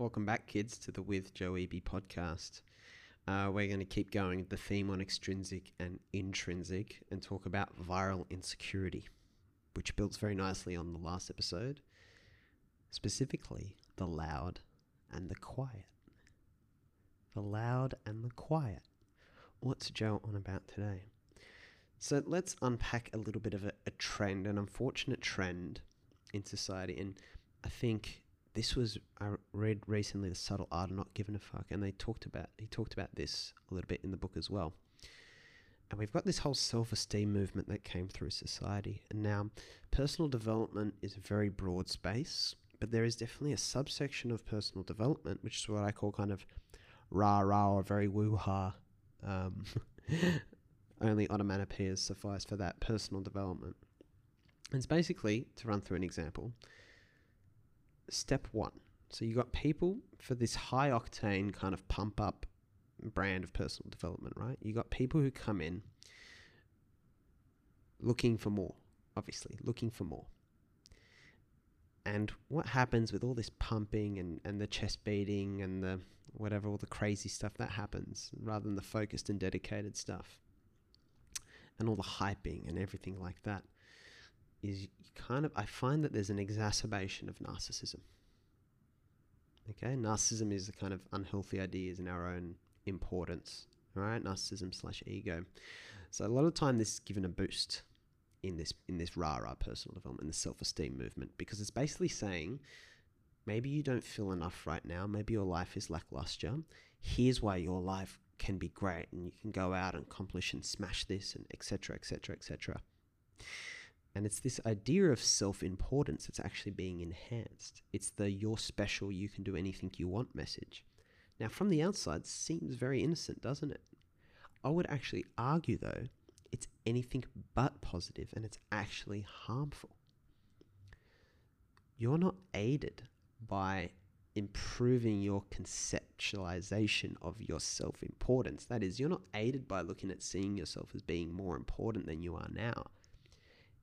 Welcome back, kids, to the With Joe Eby podcast. Uh, we're going to keep going the theme on extrinsic and intrinsic and talk about viral insecurity, which builds very nicely on the last episode, specifically the loud and the quiet. The loud and the quiet. What's Joe on about today? So let's unpack a little bit of a, a trend, an unfortunate trend in society. And I think this was I read recently the subtle art of not giving a fuck, and they talked about he talked about this a little bit in the book as well. And we've got this whole self-esteem movement that came through society, and now personal development is a very broad space, but there is definitely a subsection of personal development, which is what I call kind of rah rah or very woo ha. Um, only onomatopoeias suffice for that personal development. It's basically to run through an example step one. So you got people for this high octane kind of pump up brand of personal development, right? You got people who come in looking for more, obviously, looking for more. And what happens with all this pumping and, and the chest beating and the whatever, all the crazy stuff that happens, rather than the focused and dedicated stuff, and all the hyping and everything like that, is kind of, I find that there's an exacerbation of narcissism. Okay, narcissism is the kind of unhealthy ideas in our own importance, right? Narcissism slash ego. So a lot of time this is given a boost in this in this rah personal development, the self esteem movement, because it's basically saying maybe you don't feel enough right now, maybe your life is lackluster. Here's why your life can be great, and you can go out and accomplish and smash this, and etc. etc. etc. And it's this idea of self importance that's actually being enhanced. It's the you're special, you can do anything you want message. Now, from the outside, seems very innocent, doesn't it? I would actually argue, though, it's anything but positive and it's actually harmful. You're not aided by improving your conceptualization of your self importance. That is, you're not aided by looking at seeing yourself as being more important than you are now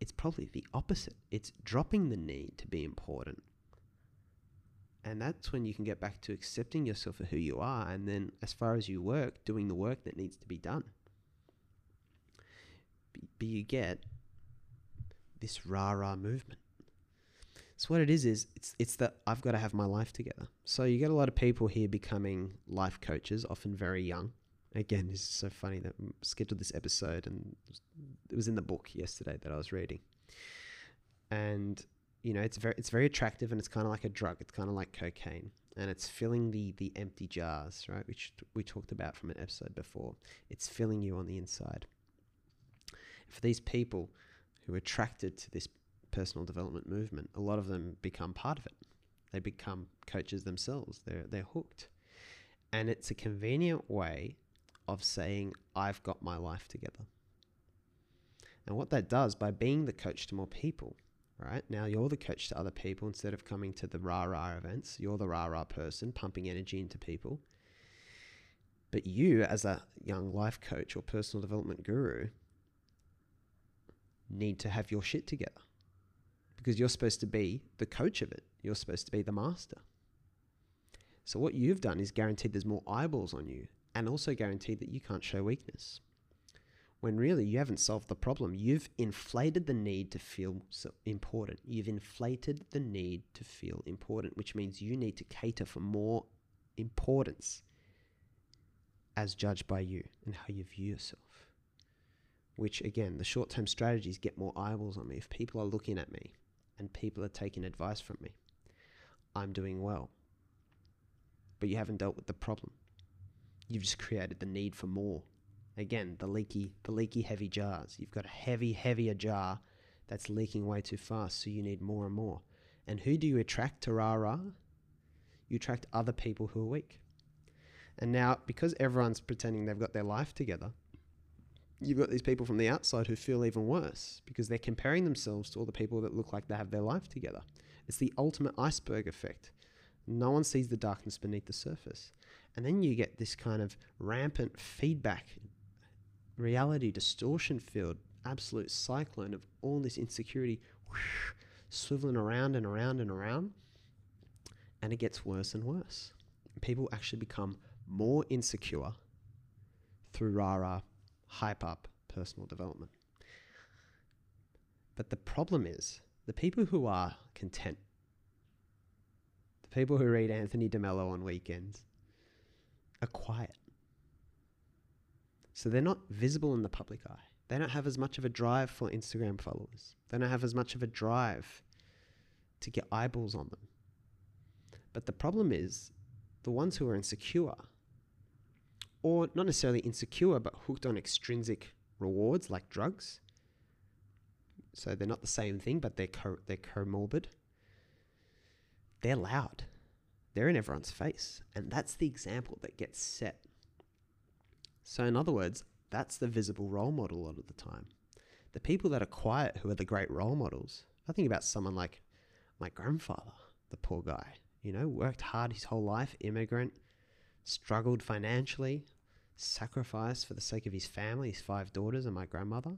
it's probably the opposite. It's dropping the need to be important. And that's when you can get back to accepting yourself for who you are. And then, as far as you work, doing the work that needs to be done. But you get this rah rah movement. So what it is is it's it's that I've got to have my life together. So you get a lot of people here becoming life coaches, often very young, again, it's so funny that we scheduled this episode and it was in the book yesterday that I was reading. And you know, it's very it's very attractive and it's kind of like a drug. It's kind of like cocaine and it's filling the the empty jars, right? Which we talked about from an episode before. It's filling you on the inside. For these people who are attracted to this personal development movement, a lot of them become part of it. They become coaches themselves. They're they're hooked. And it's a convenient way of saying, I've got my life together. And what that does by being the coach to more people, right? Now you're the coach to other people instead of coming to the rah rah events. You're the rah rah person pumping energy into people. But you, as a young life coach or personal development guru, need to have your shit together because you're supposed to be the coach of it. You're supposed to be the master. So, what you've done is guaranteed there's more eyeballs on you and also guarantee that you can't show weakness. When really you haven't solved the problem. You've inflated the need to feel important. You've inflated the need to feel important, which means you need to cater for more importance as judged by you and how you view yourself. Which, again, the short term strategies get more eyeballs on me. If people are looking at me and people are taking advice from me, I'm doing well. But you haven't dealt with the problem you've just created the need for more. Again, the leaky, the leaky heavy jars. You've got a heavy, heavier jar that's leaking way too fast, so you need more and more. And who do you attract to rah rah? You attract other people who are weak. And now, because everyone's pretending they've got their life together, you've got these people from the outside who feel even worse because they're comparing themselves to all the people that look like they have their life together. It's the ultimate iceberg effect. No one sees the darkness beneath the surface. And then you get this kind of rampant feedback, reality distortion field, absolute cyclone of all this insecurity whoosh, swiveling around and around and around. And it gets worse and worse. People actually become more insecure through rah, hype up personal development. But the problem is the people who are content, people who read Anthony DeMello on weekends, are quiet. So they're not visible in the public eye. They don't have as much of a drive for Instagram followers. They don't have as much of a drive to get eyeballs on them. But the problem is the ones who are insecure, or not necessarily insecure, but hooked on extrinsic rewards like drugs. So they're not the same thing, but they're, co- they're comorbid. They're loud. They're in everyone's face. And that's the example that gets set. So, in other words, that's the visible role model a lot of the time. The people that are quiet who are the great role models, I think about someone like my grandfather, the poor guy, you know, worked hard his whole life, immigrant, struggled financially, sacrificed for the sake of his family, his five daughters, and my grandmother.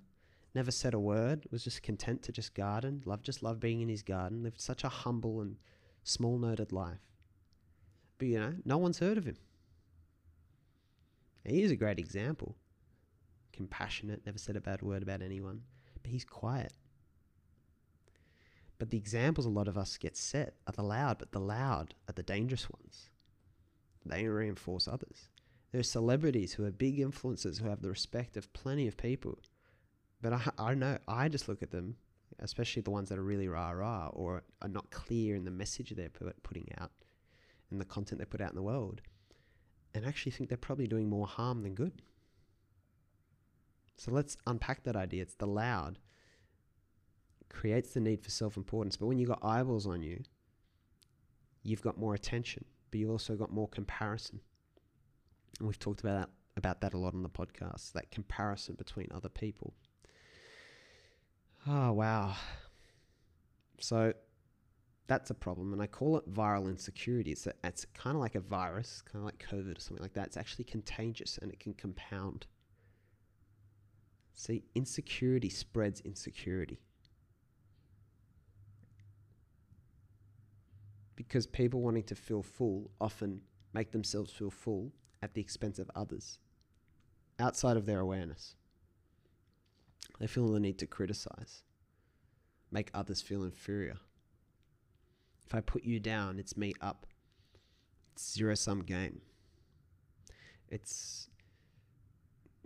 Never said a word, was just content to just garden, loved just loved being in his garden, lived such a humble and small noted life. But you know, no one's heard of him. He is a great example. Compassionate, never said a bad word about anyone, but he's quiet. But the examples a lot of us get set are the loud, but the loud are the dangerous ones. They reinforce others. There are celebrities who are big influencers who have the respect of plenty of people. But I, I know, I just look at them, especially the ones that are really rah rah or are not clear in the message they're putting out and the content they put out in the world, and actually think they're probably doing more harm than good. So let's unpack that idea. It's the loud creates the need for self importance. But when you've got eyeballs on you, you've got more attention, but you've also got more comparison. And we've talked about that, about that a lot on the podcast, that comparison between other people. Oh, wow. So that's a problem. And I call it viral insecurity. It's, it's kind of like a virus, kind of like COVID or something like that. It's actually contagious and it can compound. See, insecurity spreads insecurity. because people wanting to feel full often make themselves feel full at the expense of others outside of their awareness. They feel the need to criticize, make others feel inferior. If I put you down, it's me up. It's zero sum game. It's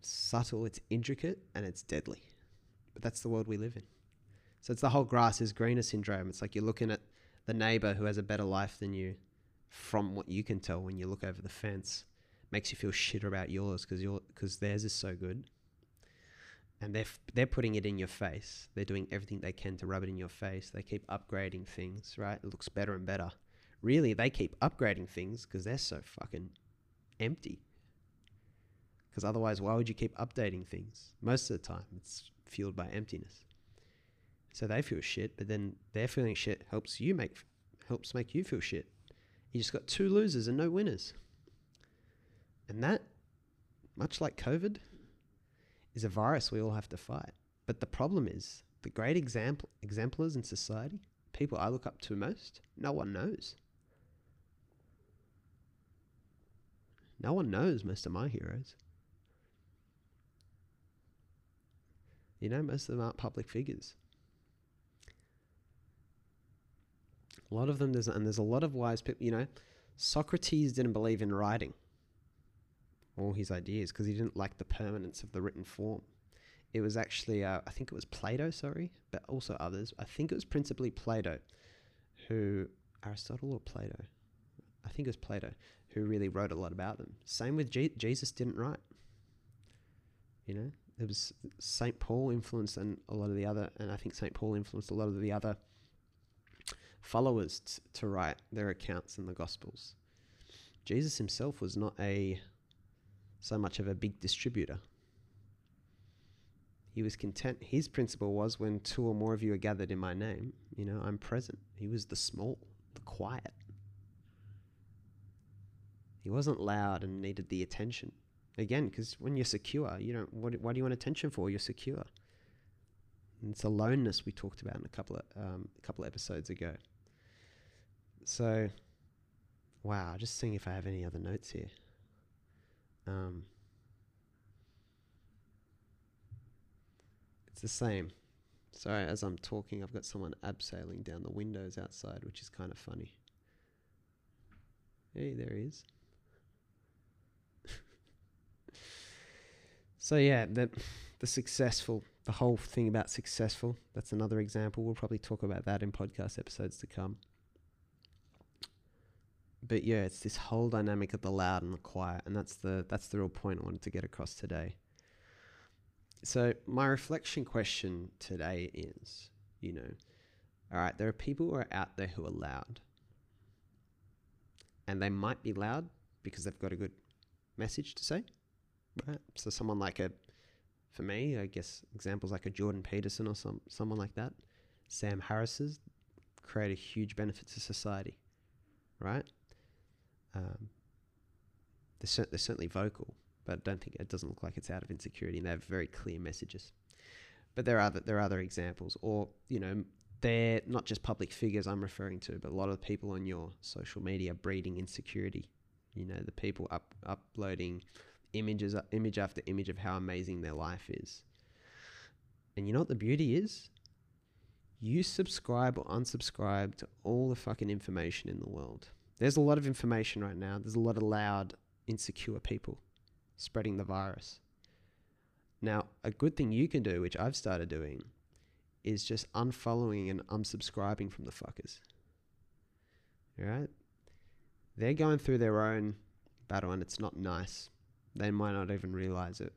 subtle, it's intricate, and it's deadly. But that's the world we live in. So it's the whole grass is greener syndrome. It's like you're looking at the neighbor who has a better life than you, from what you can tell when you look over the fence, makes you feel shit about yours because your because theirs is so good. And they're f- they're putting it in your face. They're doing everything they can to rub it in your face. They keep upgrading things, right? It looks better and better. Really, they keep upgrading things because they're so fucking empty. Because otherwise, why would you keep updating things? Most of the time, it's fueled by emptiness. So they feel shit, but then their feeling shit helps you make helps make you feel shit. You just got two losers and no winners. And that, much like COVID, is a virus we all have to fight. But the problem is the great example exemplars in society, people I look up to most, no one knows. No one knows most of my heroes. You know, most of them aren't public figures. A lot of them, there's, and there's a lot of wise people, you know, Socrates didn't believe in writing all his ideas because he didn't like the permanence of the written form. It was actually, uh, I think it was Plato, sorry, but also others. I think it was principally Plato who, Aristotle or Plato? I think it was Plato who really wrote a lot about them. Same with Je- Jesus didn't write. You know, it was St. Paul influenced and a lot of the other, and I think St. Paul influenced a lot of the other followers t- to write their accounts in the Gospels. Jesus himself was not a so much of a big distributor. He was content. His principle was when two or more of you are gathered in my name, you know, I'm present. He was the small, the quiet. He wasn't loud and needed the attention. Again, because when you're secure, you don't. What, why do you want attention for? You're secure. And it's aloneness we talked about in a couple of um, a couple of episodes ago. So wow, just seeing if I have any other notes here. Um, it's the same. Sorry, as I'm talking, I've got someone abseiling down the windows outside, which is kind of funny. Hey, there he is. so yeah, that the successful, the whole thing about successful. That's another example. We'll probably talk about that in podcast episodes to come. But yeah, it's this whole dynamic of the loud and the quiet, and that's the that's the real point I wanted to get across today. So my reflection question today is, you know, all right, there are people who are out there who are loud. And they might be loud because they've got a good message to say. Right. So someone like a for me, I guess examples like a Jordan Peterson or some someone like that, Sam Harris's create a huge benefit to society. Right? Um, they're, cer- they're certainly vocal but I don't think it doesn't look like it's out of insecurity, and they have very clear messages. But there are other, there are other examples, or you know, they're not just public figures I'm referring to, but a lot of people on your social media breeding insecurity. You know, the people up uploading images, image after image of how amazing their life is. And you know what the beauty is? You subscribe or unsubscribe to all the fucking information in the world. There's a lot of information right now. There's a lot of loud, insecure people spreading the virus. Now, a good thing you can do, which I've started doing, is just unfollowing and unsubscribing from the fuckers. All right? They're going through their own battle and it's not nice. They might not even realize it.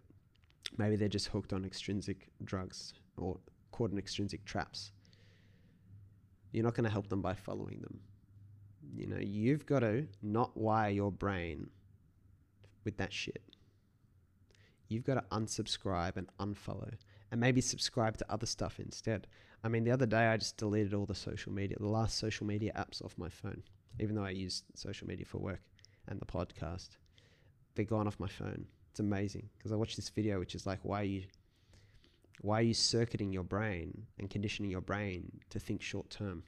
Maybe they're just hooked on extrinsic drugs or caught in extrinsic traps. You're not going to help them by following them. You know, you've got to not wire your brain with that shit you've got to unsubscribe and unfollow and maybe subscribe to other stuff instead. I mean, the other day I just deleted all the social media, the last social media apps off my phone, even though I use social media for work and the podcast. They're gone off my phone. It's amazing because I watched this video, which is like, why are you, why are you circuiting your brain and conditioning your brain to think short term?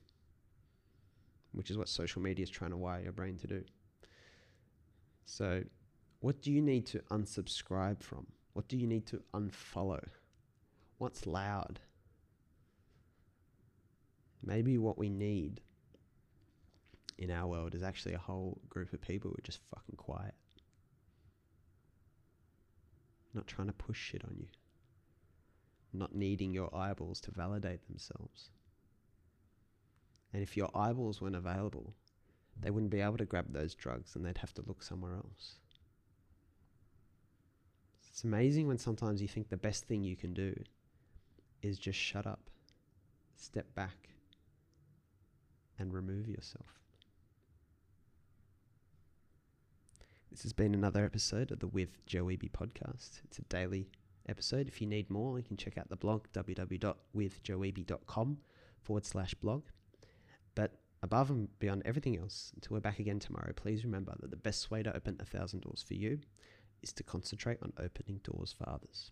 Which is what social media is trying to wire your brain to do. So what do you need to unsubscribe from? What do you need to unfollow? What's loud? Maybe what we need in our world is actually a whole group of people who are just fucking quiet. Not trying to push shit on you. Not needing your eyeballs to validate themselves. And if your eyeballs weren't available, they wouldn't be able to grab those drugs and they'd have to look somewhere else. It's amazing when sometimes you think the best thing you can do is just shut up, step back, and remove yourself. This has been another episode of the With Joe Eby podcast. It's a daily episode. If you need more, you can check out the blog www.withjoeeby.com forward slash blog. But above and beyond everything else, until we're back again tomorrow, please remember that the best way to open a thousand doors for you is to concentrate on opening doors for others.